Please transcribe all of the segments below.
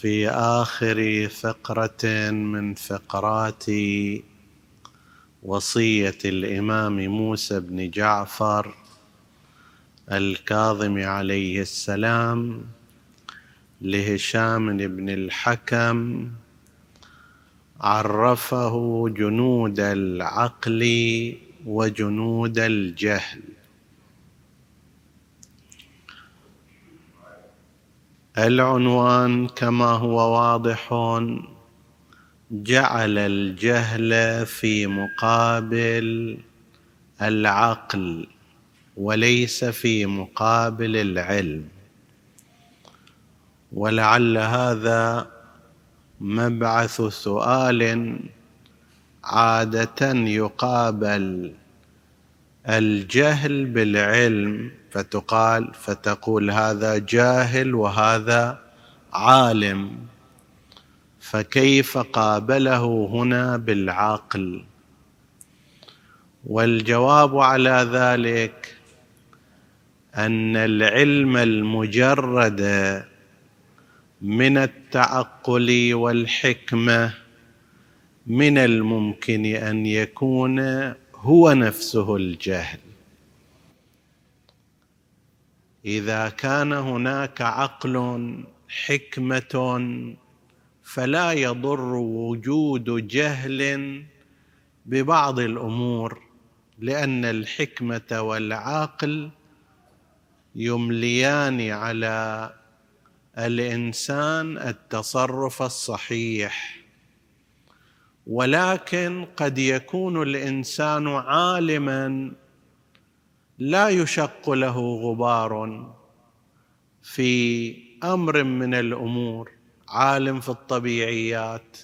في آخر فقرة من فقرات وصية الإمام موسى بن جعفر الكاظم عليه السلام لهشام بن الحكم عرفه جنود العقل وجنود الجهل. العنوان كما هو واضح جعل الجهل في مقابل العقل وليس في مقابل العلم. ولعل هذا مبعث سؤال عادة يقابل الجهل بالعلم فتقال فتقول هذا جاهل وهذا عالم. فكيف قابله هنا بالعقل؟ والجواب على ذلك أن العلم المجرد من التعقل والحكمة من الممكن أن يكون هو نفسه الجهل. إذا كان هناك عقل حكمة فلا يضر وجود جهل ببعض الأمور لأن الحكمة والعقل يمليان على الإنسان التصرف الصحيح. ولكن قد يكون الإنسان عالما لا يشق له غبار في أمر من الأمور عالم في الطبيعيات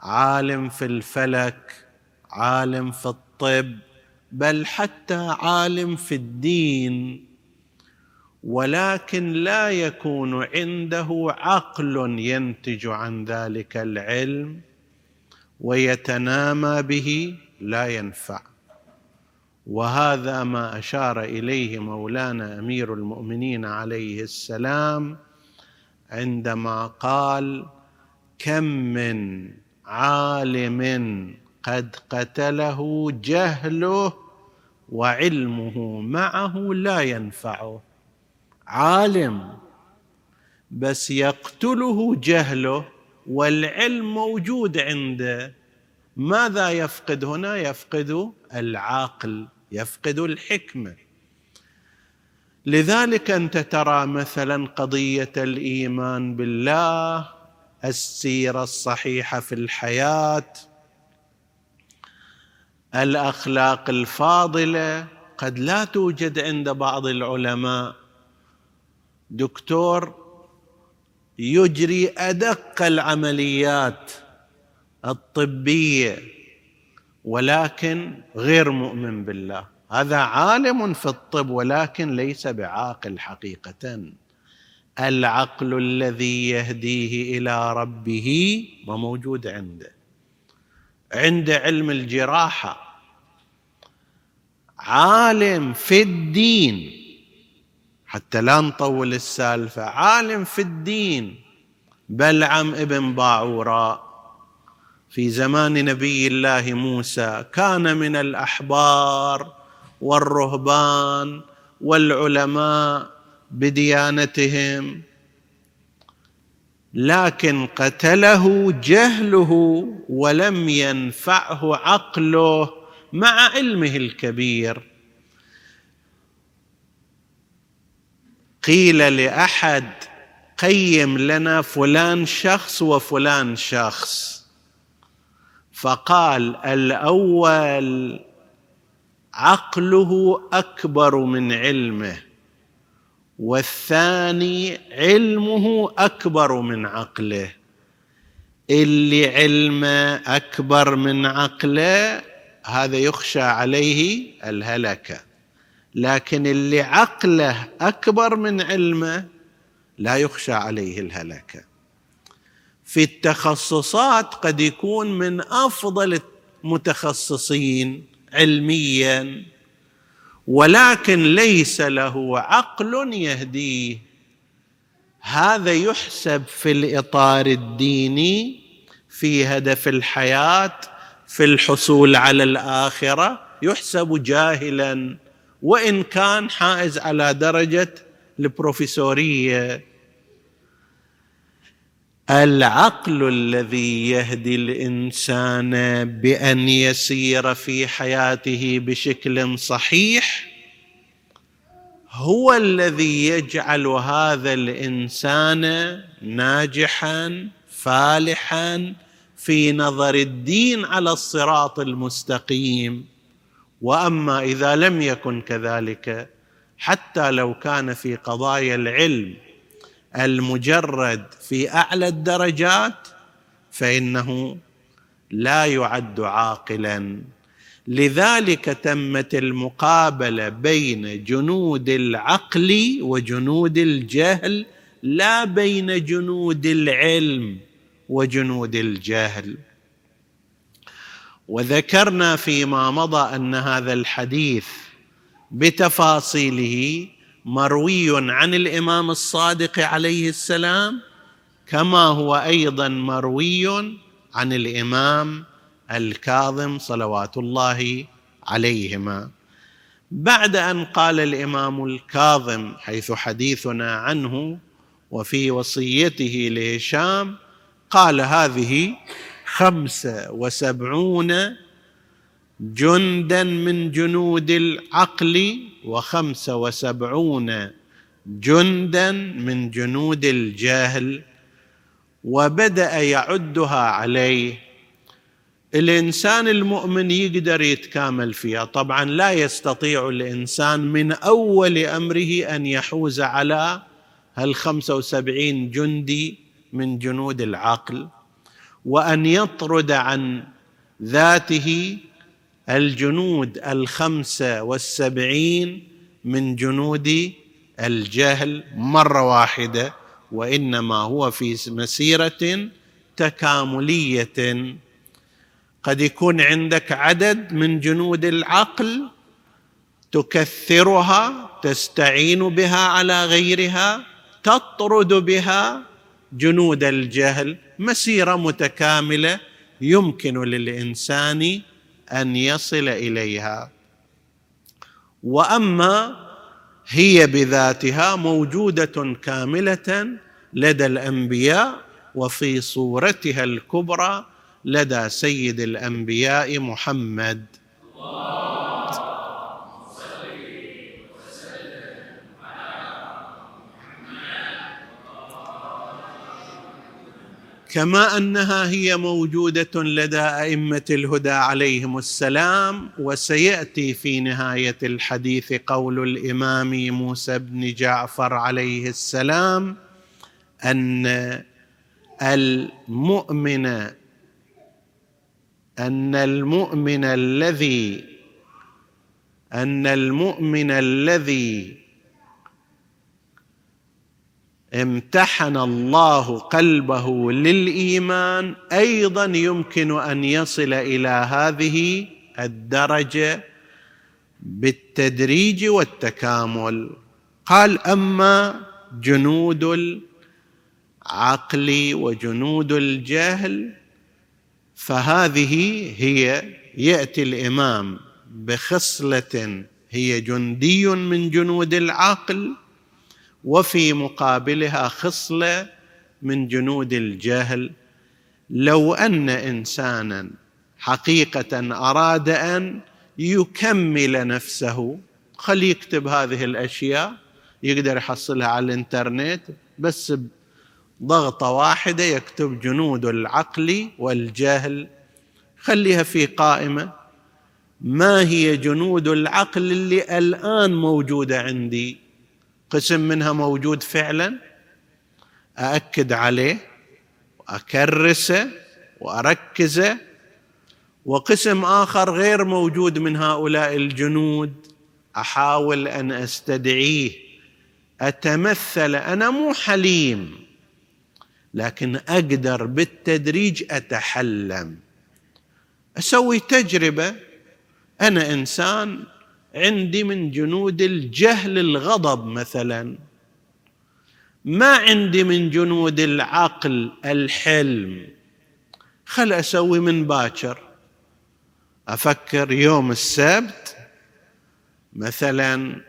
عالم في الفلك عالم في الطب بل حتى عالم في الدين ولكن لا يكون عنده عقل ينتج عن ذلك العلم. ويتنامى به لا ينفع. وهذا ما أشار إليه مولانا أمير المؤمنين عليه السلام عندما قال كم من عالم قد قتله جهله وعلمه معه لا ينفعه عالم بس يقتله جهله والعلم موجود عنده ماذا يفقد هنا؟ يفقد العقل يفقد الحكمة. لذلك أنت ترى مثلا قضية الإيمان بالله السيرة الصحيحة في الحياة الأخلاق الفاضلة. قد لا توجد عند بعض العلماء. دكتور يجري أدق العمليات الطبية ولكن غير مؤمن بالله. هذا عالم في الطب ولكن ليس بعاقل حقيقة. العقل الذي يهديه إلى ربه وموجود عنده. عند علم الجراحة عالم في الدين حتى لا نطول السالفة. عالم في الدين. بلعم ابن باعوراء. في زمان نبي الله موسى كان من الأحبار والرهبان والعلماء بديانتهم. لكن قتله جهله ولم ينفعه عقله مع علمه الكبير. قيل لأحد قيم لنا فلان شخص وفلان شخص. فقال الأول عقله أكبر من علمه والثاني علمه أكبر من عقله. اللي علمه أكبر من عقله هذا يخشى عليه الهلكة. لكن اللي عقله أكبر من علمه لا يخشى عليه الهلكه في التخصصات قد يكون من أفضل المتخصصين علميا ولكن ليس له عقل يهديه. هذا يحسب في الإطار الديني في هدف الحياة في الحصول على الآخرة يحسب جاهلا. وإن كان حائز على درجة البروفيسورية. العقل الذي يهدي الإنسان بأن يسير في حياته بشكل صحيح هو الذي يجعل هذا الإنسان ناجحا فالحا في نظر الدين على الصراط المستقيم. وأما إذا لم يكن كذلك حتى لو كان في قضايا العلم المجرد في أعلى الدرجات فإنه لا يعد عاقلا. لذلك تمت المقابلة بين جنود العقل وجنود الجهل لا بين جنود العلم وجنود الجهل. وذكرنا فيما مضى أن هذا الحديث بتفاصيله مروي عن الإمام الصادق عليه السلام كما هو أيضا مروي عن الإمام الكاظم صلوات الله عليهما. بعد أن قال الإمام الكاظم حيث حديثنا عنه وفي وصيته لهشام قال هذه خمسة وسبعون جندا من جنود العقل وخمسة وسبعون جندا من جنود الجهل وبدأ يعدها عليه. الإنسان المؤمن يقدر يتكامل فيها. طبعا لا يستطيع الإنسان من أول أمره أن يحوز على هالخمسة وسبعين جندي من جنود العقل. وأن يطرد عن ذاته الجنود الخمسه والسبعين من جنود الجهل مرة واحدة وإنما هو في مسيرة تكاملية. قد يكون عندك عدد من جنود العقل تكثرها تستعين بها على غيرها تطرد بها جنود الجهل. مسيرة متكاملة يمكن للإنسان أن يصل إليها. وأما هي بذاتها موجودة كاملة لدى الأنبياء وفي صورتها الكبرى لدى سيد الأنبياء محمد. كما أنها هي موجودة لدى أئمة الهدى عليهم السلام وسيأتي في نهاية الحديث قول الإمام موسى بن جعفر عليه السلام أن المؤمن أن المؤمن الذي أن المؤمن الذي امتحن الله قلبه للإيمان أيضا يمكن أن يصل إلى هذه الدرجة بالتدريج والتكامل. قال أما جنود العقل وجنود الجهل فهذه هي يأتي الإمام بخصلة هي جندي من جنود العقل وفي مقابلها خصلة من جنود الجهل. لو أن إنسانا حقيقة أراد أن يكمل نفسه خلي يكتب هذه الأشياء يقدر يحصلها على الإنترنت بس ضغطه واحدة يكتب جنود العقل والجهل. خليها في قائمة ما هي جنود العقل اللي الآن موجودة عندي؟ قسم منها موجود فعلا؟ أأكد عليه وأكرسه وأركزه. وقسم آخر غير موجود من هؤلاء الجنود أحاول أن أستدعيه. أتمثل أنا مو حليم لكن أقدر بالتدريج أتحلم. أسوي تجربة. أنا إنسان عندي من جنود الجهل الغضب مثلا. ما عندي من جنود العقل الحلم. خل أسوي من باكر. أفكر يوم السبت مثلا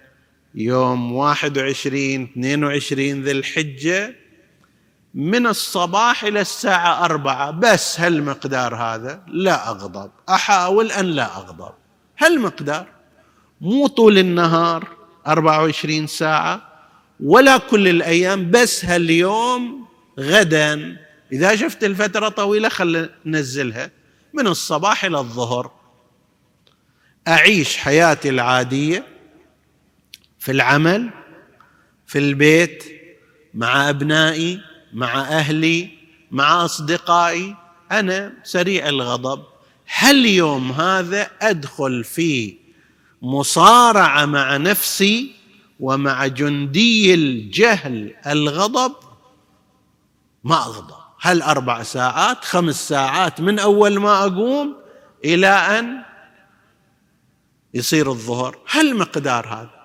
يوم واحد وعشرين اثنين وعشرين ذي الحجة من الصباح إلى الساعة أربعة. بس هالمقدار هذا لا أغضب. أحاول أن لا أغضب. هالمقدار. مو طول النهار أربعة وعشرين ساعة ولا كل الأيام بس هاليوم غدا. إذا شفت الفترة طويلة خل ننزلها من الصباح إلى الظهر. أعيش حياتي العادية في العمل في البيت مع أبنائي مع أهلي مع أصدقائي. أنا سريع الغضب. هل يوم هذا أدخل في مصارعة مع نفسي ومع جندي الجهل الغضب ما أغضب. هل أربع ساعات خمس ساعات من أول ما أقوم إلى أن يصير الظهر؟ هل مقدار هذا؟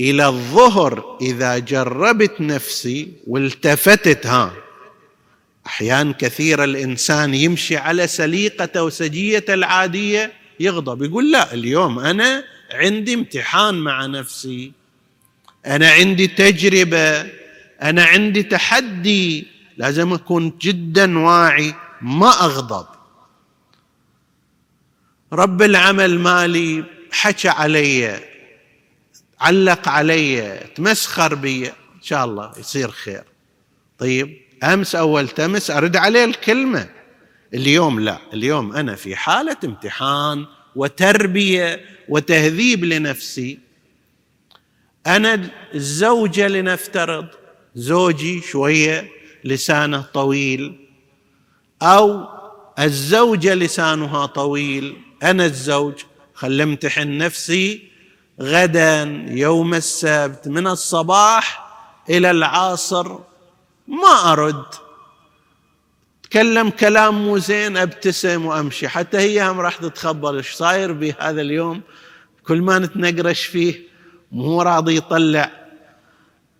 إلى الظهر إذا جربت نفسي والتفتت ها أحيان كثيرة الإنسان يمشي على سليقته وسجيته العادية يغضب يقول لا اليوم أنا عندي امتحان مع نفسي أنا عندي تجربة أنا عندي تحدي لازم أكون جدا واعي ما أغضب. رب العمل مالي حكى علي علق علي تمسخر بي إن شاء الله يصير خير. طيب أمس اول تمس أرد عليه الكلمة. اليوم لا اليوم أنا في حالة امتحان وتربية وتهذيب لنفسي. أنا الزوجة لنفترض زوجي شوية لسانه طويل أو الزوجة لسانها طويل. أنا الزوج خل امتحن نفسي غدا يوم السبت من الصباح إلى العصر ما أرد. تكلم كلام مو زين أبتسم وأمشي. حتى هي هم راح تتخبر إيش صاير بهذا اليوم؟ كل ما نتنقرش فيه مو راضي يطلع.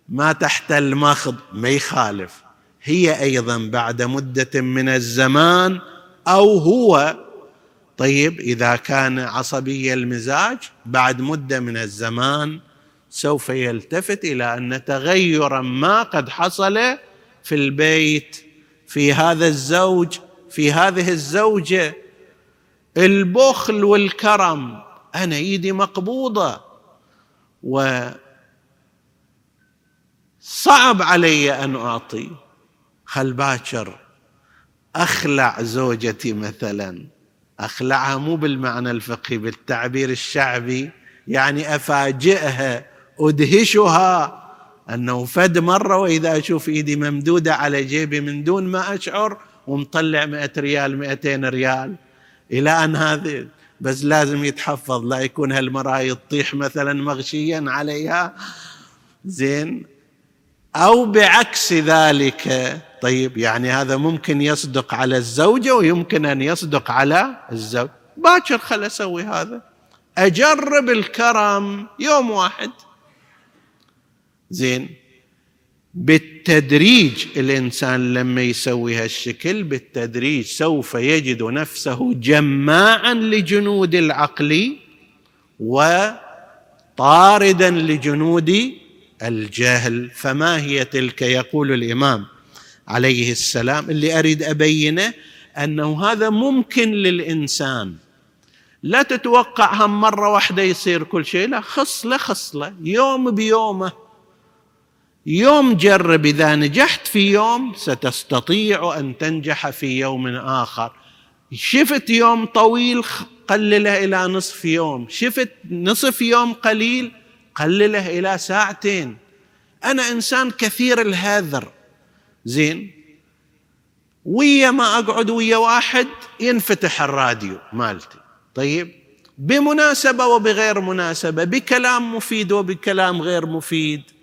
ما تحت الماخذ ما يخالف. هي أيضا بعد مدة من الزمان أو هو. طيب إذا كان عصبي المزاج بعد مدة من الزمان سوف يلتفت إلى أن تغيرا ما قد حصل في البيت. في هذا الزوج في هذه الزوجة البخل والكرم. أنا إيدي مقبوضة. و صعب علي أن أعطي. خل باكر؟ أخلع زوجتي مثلا. أخلعها مو بالمعنى الفقهي بالتعبير الشعبي. يعني أفاجئها أدهشها. أنه فد مرة وإذا أشوف إيدي ممدودة على جيبي من دون ما أشعر ومطلع مئة ريال مئتين ريال. إلى أن هذه بس لازم يتحفظ لا يكون هالمرايه تطيح مثلا مغشيا عليها. زين. أو بعكس ذلك. طيب يعني هذا ممكن يصدق على الزوجة ويمكن أن يصدق على الزوج. باكر خل أسوي هذا. أجرب الكرم يوم واحد. زين. بالتدريج الإنسان لما يسوي هالشكل بالتدريج سوف يجد نفسه جماعا لجنود العقل وطاردا لجنود الجهل. فما هي تلك؟ يقول الإمام عليه السلام اللي أريد أبينه أنه هذا ممكن للإنسان. لا تتوقع هم مرة واحدة يصير كل شيء لا خصلة خصلة يوم بيومه. يوم جرب إذا نجحت في يوم ستستطيع أن تنجح في يوم آخر. شفت يوم طويل قلله إلى نصف يوم شفت نصف يوم قليل قلله إلى ساعتين. أنا إنسان كثير الهذر. زين؟ ويا ما أقعد ويا واحد ينفتح الراديو مالتي. طيب؟ بمناسبة وبغير مناسبة بكلام مفيد وبكلام غير مفيد.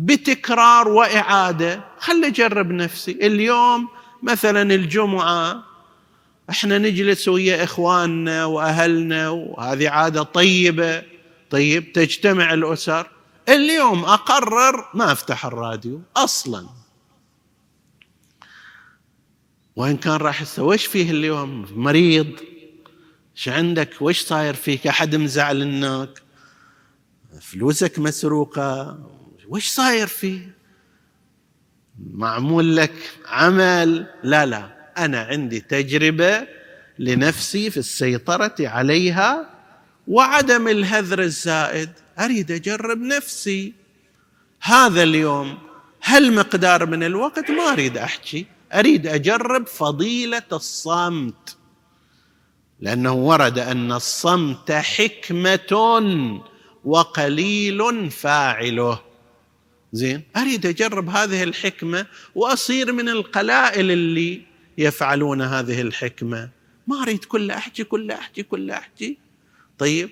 بتكرار وإعادة. خلي اجرب نفسي. اليوم مثلا الجمعة إحنا نجلس ويا إخواننا وأهلنا وهذه عادة طيبة. طيب تجتمع الأسر. اليوم أقرر ما أفتح الراديو أصلا. وين كان راح وش فيه اليوم؟ مريض. إيش عندك؟ وش صاير فيك؟ أحد مزعلنك فلوسك مسروقة. وش صاير فيه معمول لك عمل. لا لا أنا عندي تجربة لنفسي في السيطرة عليها وعدم الهذر الزائد. أريد أجرب نفسي. هذا اليوم هل مقدار من الوقت؟ ما أريد أحكي. أريد أجرب فضيلة الصمت. لأنه ورد أن الصمت حكمة وقليل فاعله. زين؟ أريد أجرب هذه الحكمة وأصير من القلائل اللي يفعلون هذه الحكمة. ما أريد كل أحكي كل أحكي كل أحكي. طيب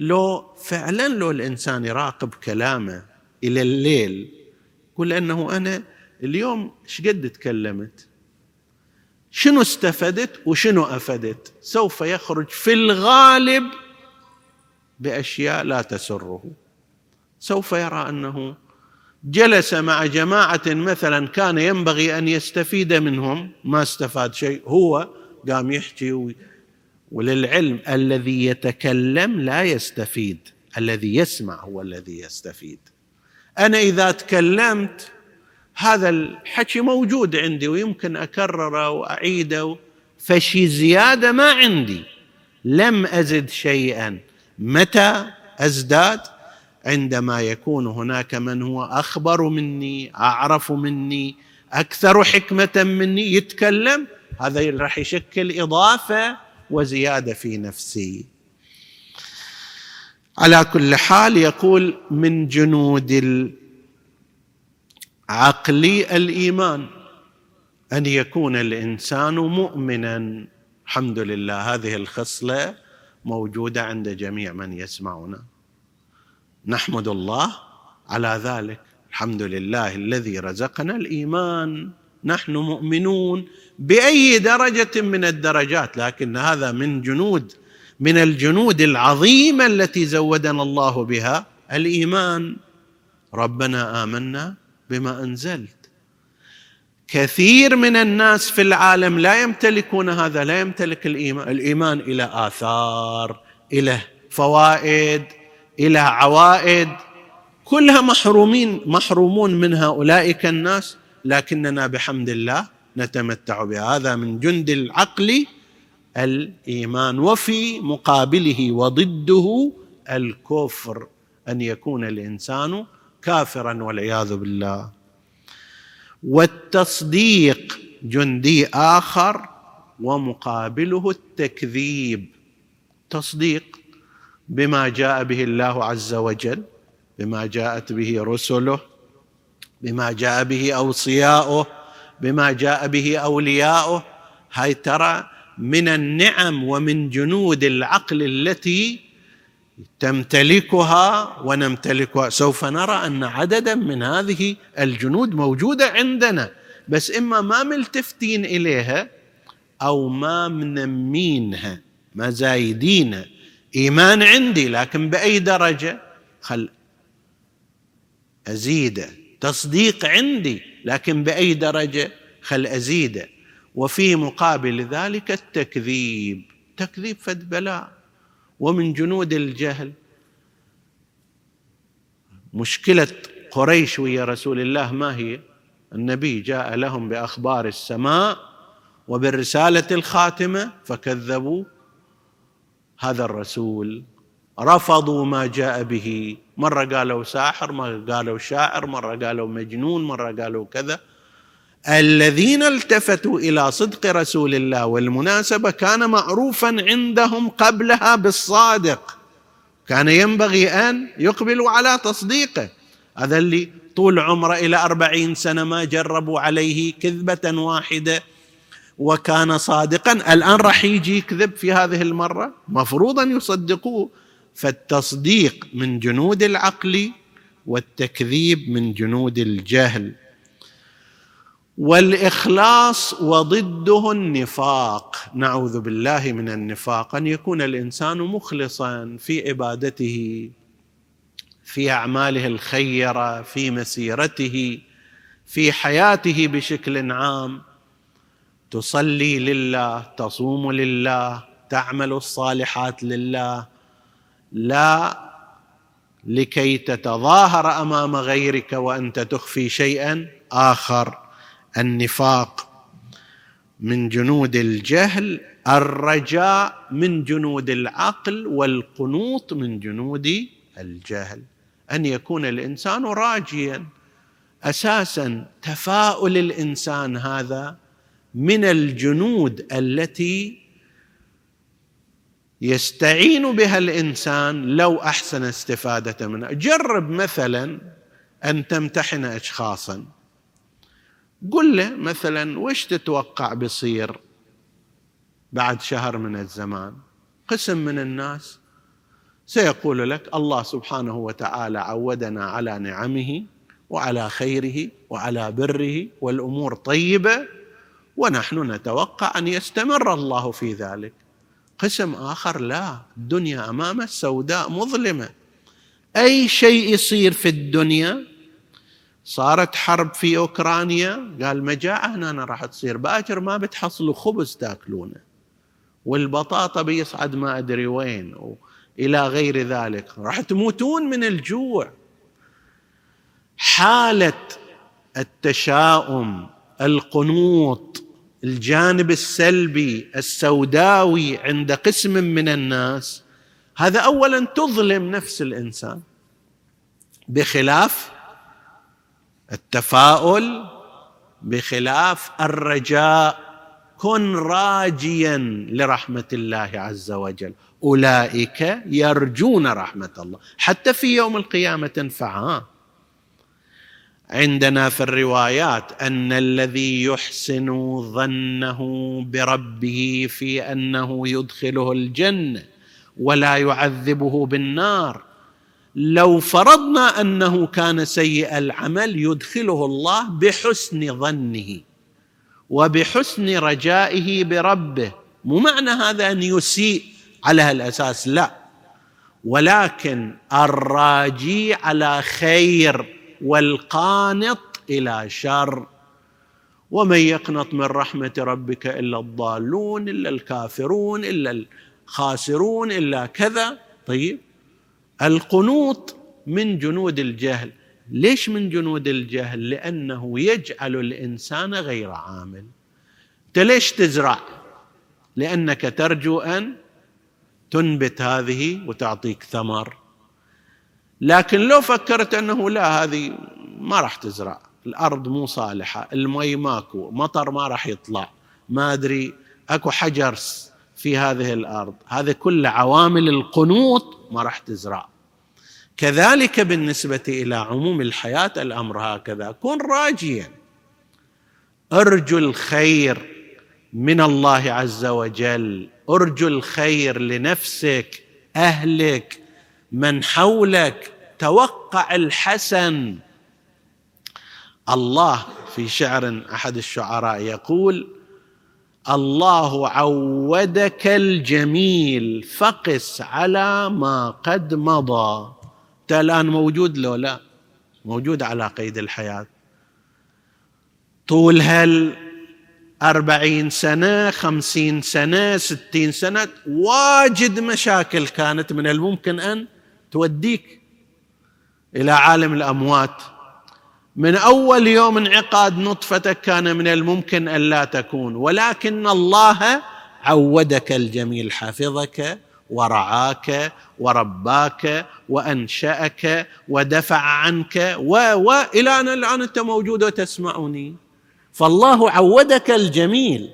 لو فعلا لو الإنسان يراقب كلامه إلى الليل يقول انه أنا اليوم إيش قد تكلمت؟ شنو استفدت وشنو أفدت؟ سوف يخرج في الغالب بأشياء لا تسره. سوف يرى أنه جلس مع جماعة مثلا كان ينبغي أن يستفيد منهم ما استفاد شيء هو قام يحكي وللعلم الذي يتكلم لا يستفيد الذي يسمع هو الذي يستفيد. أنا إذا تكلمت هذا الحكي موجود عندي ويمكن اكرره واعيده فشي زيادة ما عندي. لم أزد شيئا. متى أزداد؟ عندما يكون هناك من هو أخبر مني أعرف مني أكثر حكمة مني يتكلم هذا راح يشكل إضافة وزيادة في نفسي. على كل حال يقول من جنود العقل الإيمان أن يكون الإنسان مؤمنا. الحمد لله هذه الخصلة موجودة عند جميع من يسمعنا. نحمد الله على ذلك. الحمد لله الذي رزقنا الإيمان. نحن مؤمنون بأي درجة من الدرجات لكن هذا من جنود من الجنود العظيمة التي زودنا الله بها الإيمان. ربنا آمنا بما أنزلت. كثير من الناس في العالم لا يمتلكون هذا لا يمتلك الإيمان الإيمان إلى آثار إلى فوائد إلى عوائد كلها محرومين محرومون من هؤلاء الناس لكننا بحمد الله نتمتع بها هذا من جند العقل الإيمان وفي مقابله وضده الكفر أن يكون الإنسان كافرا والعياذ بالله. والتصديق جندي آخر ومقابله التكذيب. تصديق بما جاء به الله عز وجل بما جاءت به رسله بما جاء به أوصياؤه بما جاء به أولياؤه. هاي ترى من النعم ومن جنود العقل التي تمتلكها ونمتلكها سوف نرى أن عددا من هذه الجنود موجودة عندنا. بس إما ما ملتفتين إليها أو ما منمينها ما زايدينها. إيمان عندي لكن بأي درجة؟ خل ازيده تصديق عندي لكن بأي درجة؟ خل ازيده وفي مقابل ذلك التكذيب. تكذيب فد بلاء. ومن جنود الجهل. مشكلة قريش ويا رسول الله ما هي؟ النبي جاء لهم بأخبار السماء وبالرسالة الخاتمة فكذبوا. هذا الرسول. رفضوا ما جاء به. مرة قالوا ساحر مرة قالوا شاعر مرة قالوا مجنون مرة قالوا كذا. الذين التفتوا إلى صدق رسول الله والمناسبة كان معروفا عندهم قبلها بالصادق. كان ينبغي أن يقبلوا على تصديقه. هذا اللي طول عمره إلى أربعين سنة ما جربوا عليه كذبة واحدة. وكان صادقا. الآن راح يجي يكذب في هذه المرة. مفروض أن يصدقوه. فالتصديق من جنود العقل والتكذيب من جنود الجهل. والإخلاص وضده النفاق. نعوذ بالله من النفاق. أن يكون الإنسان مخلصا في عبادته في أعماله الخيرة في مسيرته في حياته بشكل عام. تصلي لله تصوم لله تعمل الصالحات لله. لا لكي تتظاهر أمام غيرك وأنت تخفي شيئا آخر. النفاق من جنود الجهل الرجاء من جنود العقل والقنوط من جنود الجهل. أن يكون الإنسان راجيا أساسا تفاؤل الإنسان هذا. من الجنود التي يستعين بها الإنسان لو أحسن استفادة منها. جرب مثلا أن تمتحن اشخاصا. قل له مثلا وش تتوقع بيصير بعد شهر من الزمان؟ قسم من الناس. سيقول لك الله سبحانه وتعالى عودنا على نعمه وعلى خيره وعلى بره والأمور طيبة. ونحن نتوقع أن يستمر الله في ذلك. قسم آخر لا الدنيا أمامه سوداء مظلمة. أي شيء يصير في الدنيا؟ صارت حرب في أوكرانيا قال مجاعه هنا راح تصير. باكر ما بتحصلوا خبز تأكلونه. والبطاطا بيصعد ما أدري وين إلى غير ذلك. راح تموتون من الجوع. حالة التشاؤم القنوط الجانب السلبي السوداوي عند قسم من الناس هذا اولا تظلم نفس الإنسان بخلاف التفاؤل بخلاف الرجاء. كن راجيا لرحمة الله عز وجل. أولئك يرجون رحمة الله. حتى في يوم القيامة تنفعها عندنا في الروايات أن الذي يحسن ظنه بربه في أنه يدخله الجنة ولا يعذبه بالنار. لو فرضنا أنه كان سيء العمل يدخله الله بحسن ظنه وبحسن رجائه بربه. مو معنى هذا أن يسيء على هالاساس لا. ولكن الراجي على خير والقانط إلى شر. ومن يقنط من رحمة ربك إلا الضالون إلا الكافرون إلا الخاسرون إلا كذا. طيب القنوط من جنود الجهل. ليش من جنود الجهل؟ لأنه يجعل الإنسان غير عامل. أنت ليش تزرع؟ لأنك ترجو أن تنبت هذه وتعطيك ثمر. لكن لو فكرت أنه لا هذه ما راح تزرع. الأرض مو صالحة المي ماكو مطر ما راح يطلع. ما أدري أكو حجر في هذه الأرض. هذه كل عوامل القنوط ما راح تزرع. كذلك بالنسبة إلى عموم الحياة الأمر هكذا. كن راجيا. أرجو الخير من الله عز وجل. أرجو الخير لنفسك أهلك من حولك توقع الحسن. الله في شعر أحد الشعراء يقول الله عودك الجميل فقس على ما قد مضى. انت الآن موجود لو لا؟ موجود على قيد الحياة. طول هال أربعين سنة خمسين سنة ستين سنة؟ واجد مشاكل كانت من الممكن أن توديك إلى عالم الأموات. من أول يوم انعقاد نطفتك كان من الممكن أن لا تكون ولكن الله عودك الجميل حفظك ورعاك ورباك وأنشأك ودفع عنك و والى أن الآن أنت موجود وتسمعني. فالله عودك الجميل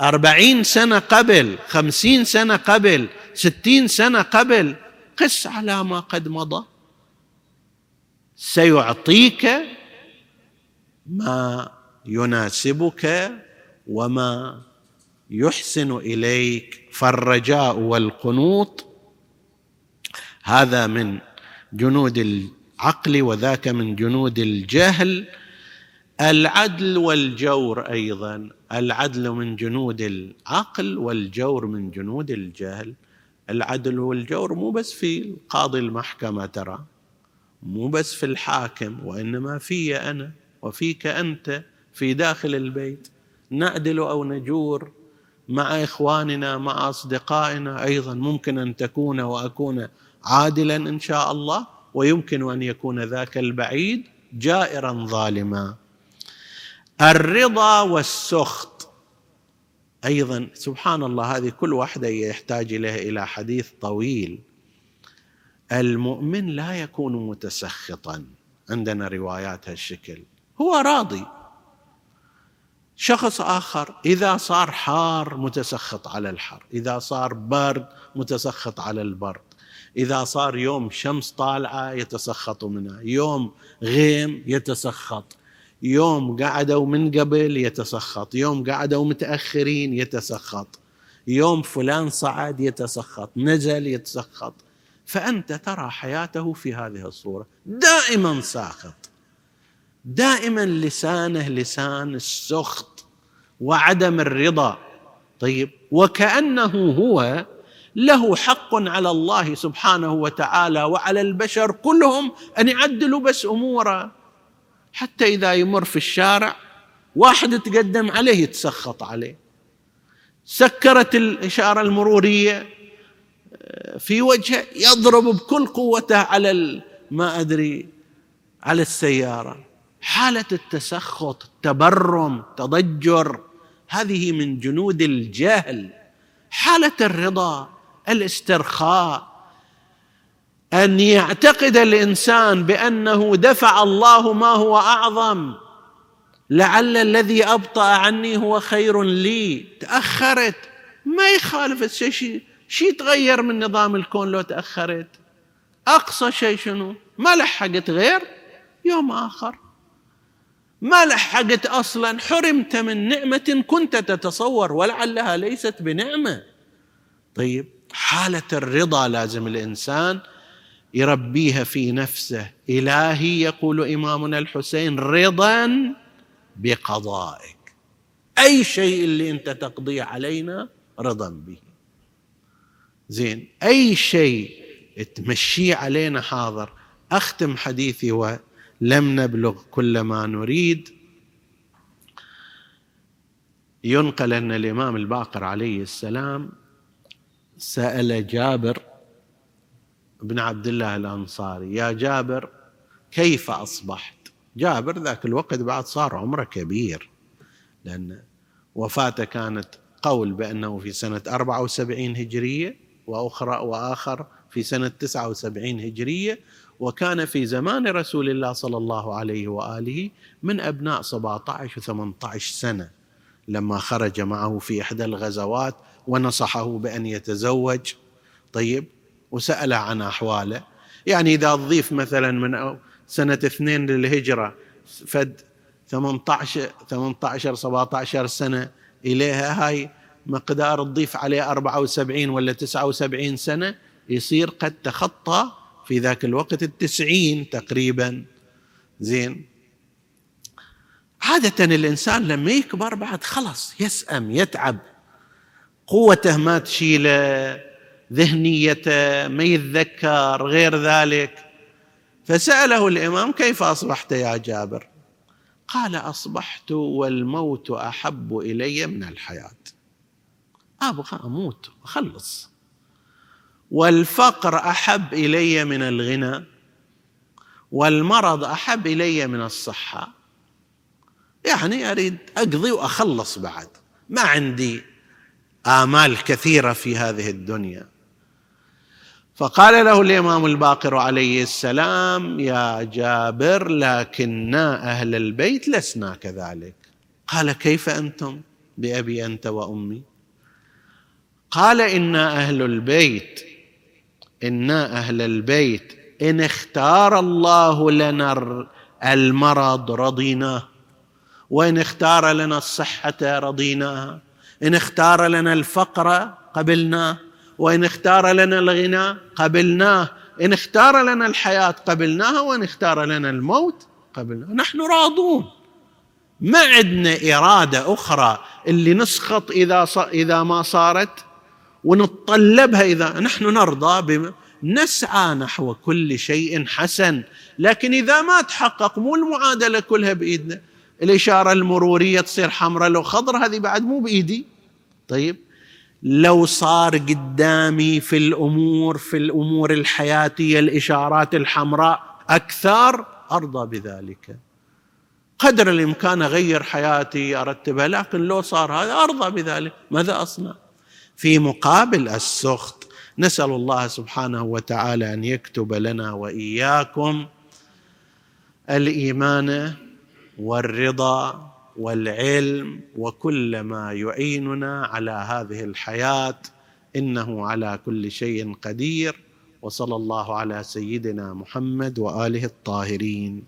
أربعين سنة قبل خمسين سنة قبل ستين سنة قبل قس على ما قد مضى. سيعطيك ما يناسبك وما يحسن إليك. فالرجاء والقنوط هذا من جنود العقل وذاك من جنود الجهل. العدل والجور أيضا العدل من جنود العقل والجور من جنود الجهل. العدل والجور مو بس في قاضي المحكمة ترى مو بس في الحاكم وإنما في أنا وفيك أنت في داخل البيت. نعدل أو نجور مع إخواننا مع أصدقائنا أيضا ممكن أن تكون وأكون عادلا إن شاء الله ويمكن أن يكون ذاك البعيد جائرا ظالما. الرضا والسخط. أيضا سبحان الله هذه كل واحدة يحتاج إليها إلى حديث طويل. المؤمن لا يكون متسخطا عندنا روايات هالشكل. هو راضي. شخص آخر إذا صار حار متسخط على الحر إذا صار برد متسخط على البرد إذا صار يوم شمس طالعة يتسخط منها يوم غيم يتسخط. يوم قعدوا من قبل يتسخط يوم قعدوا متأخرين يتسخط يوم فلان صعد يتسخط نزل يتسخط. فأنت ترى حياته في هذه الصورة دائما ساخط دائما لسانه لسان السخط وعدم الرضا. طيب وكأنه هو له حق على الله سبحانه وتعالى وعلى البشر كلهم أن يعدلوا بس أموره. حتى إذا يمر في الشارع واحد يتقدم عليه يتسخط عليه. سكرت الإشارة المرورية في وجهه يضرب بكل قوته على ما أدري على السيارة. حالة التسخط التبرم تضجر هذه من جنود الجهل. حالة الرضا الاسترخاء أن يعتقد الإنسان بأنه دفع الله ما هو أعظم. لعل الذي أبطأ عني هو خير لي. تأخرت. ما يخالف شيء شيء يتغير من نظام الكون لو تأخرت؟ أقصى شيء شنو؟ ما لحقت غير يوم آخر. ما لحقت أصلا. حرمت من نعمة كنت تتصور ولعلها ليست بنعمة. طيب حالة الرضا لازم الإنسان يربيها في نفسه. إلهي يقول إمامنا الحسين رضا بقضائك. أي شيء اللي أنت تقضيه علينا رضا به. زين أي شيء تمشيه علينا حاضر. أختم حديثي ولم نبلغ كل ما نريد. ينقل أن الإمام الباقر عليه السلام سأل جابر بن عبد الله الأنصاري يا جابر كيف أصبحت؟ جابر ذاك الوقت بعد صار عمره كبير لأن وفاته كانت قول بأنه في سنة 74 هجرية وأخرى وآخر في سنة 79 هجرية وكان في زمان رسول الله صلى الله عليه وآله من أبناء 17 و 18 سنة لما خرج معه في إحدى الغزوات ونصحه بأن يتزوج طيب وسأله عن أحواله. يعني إذا تضيف مثلا من سنة اثنين للهجرة فد 18 18 17 سنة إليها هاي مقدار تضيف عليه 74 ولا 79 سنة يصير قد تخطى في ذاك الوقت التسعين تقريبا. زين. عادة الإنسان لما يكبر بعد خلص يسأم يتعب. قوته ما تشيله. ذهنيته ما يتذكر غير ذلك. فسأله الإمام كيف أصبحت يا جابر؟ قال أصبحت والموت أحب إلي من الحياة. أبغى أموت وأخلص والفقر أحب إلي من الغنى والمرض أحب إلي من الصحة. يعني أريد أقضي وأخلص بعد. ما عندي آمال كثيرة في هذه الدنيا. فقال له الإمام الباقر عليه السلام يا جابر لكنا أهل البيت لسنا كذلك. قال كيف أنتم؟ بأبي أنت وأمي. قال أنا أهل البيت أنا أهل البيت إن اختار الله لنا المرض رضيناه وإن اختار لنا الصحة رضيناها إن اختار لنا الفقر قبلناه وإن اختار لنا الغنى قبلناه إن اختار لنا الحياة قبلناها وإن اختار لنا الموت قبلناه نحن راضون. ما عندنا إرادة أخرى اللي نسخط إذا إذا ما صارت ونتطلبها إذا نحن نرضى بما نسعى نحو كل شيء حسن لكن إذا ما تحقق مو المعادلة كلها بإيدنا. الإشارة المرورية تصير حمراء لو خضراء هذه بعد مو بإيدي. طيب؟ لو صار قدامي في الأمور في الأمور الحياتية الإشارات الحمراء أكثر أرضى بذلك. قدر الإمكان أغير حياتي أرتبها لكن لو صار هذا أرضى بذلك. ماذا أصنع؟ في مقابل السخط نسأل الله سبحانه وتعالى أن يكتب لنا وإياكم الإيمان والرضا والعلم وكل ما يعيننا على هذه الحياة إنه على كل شيء قدير وصلى الله على سيدنا محمد وآله الطاهرين.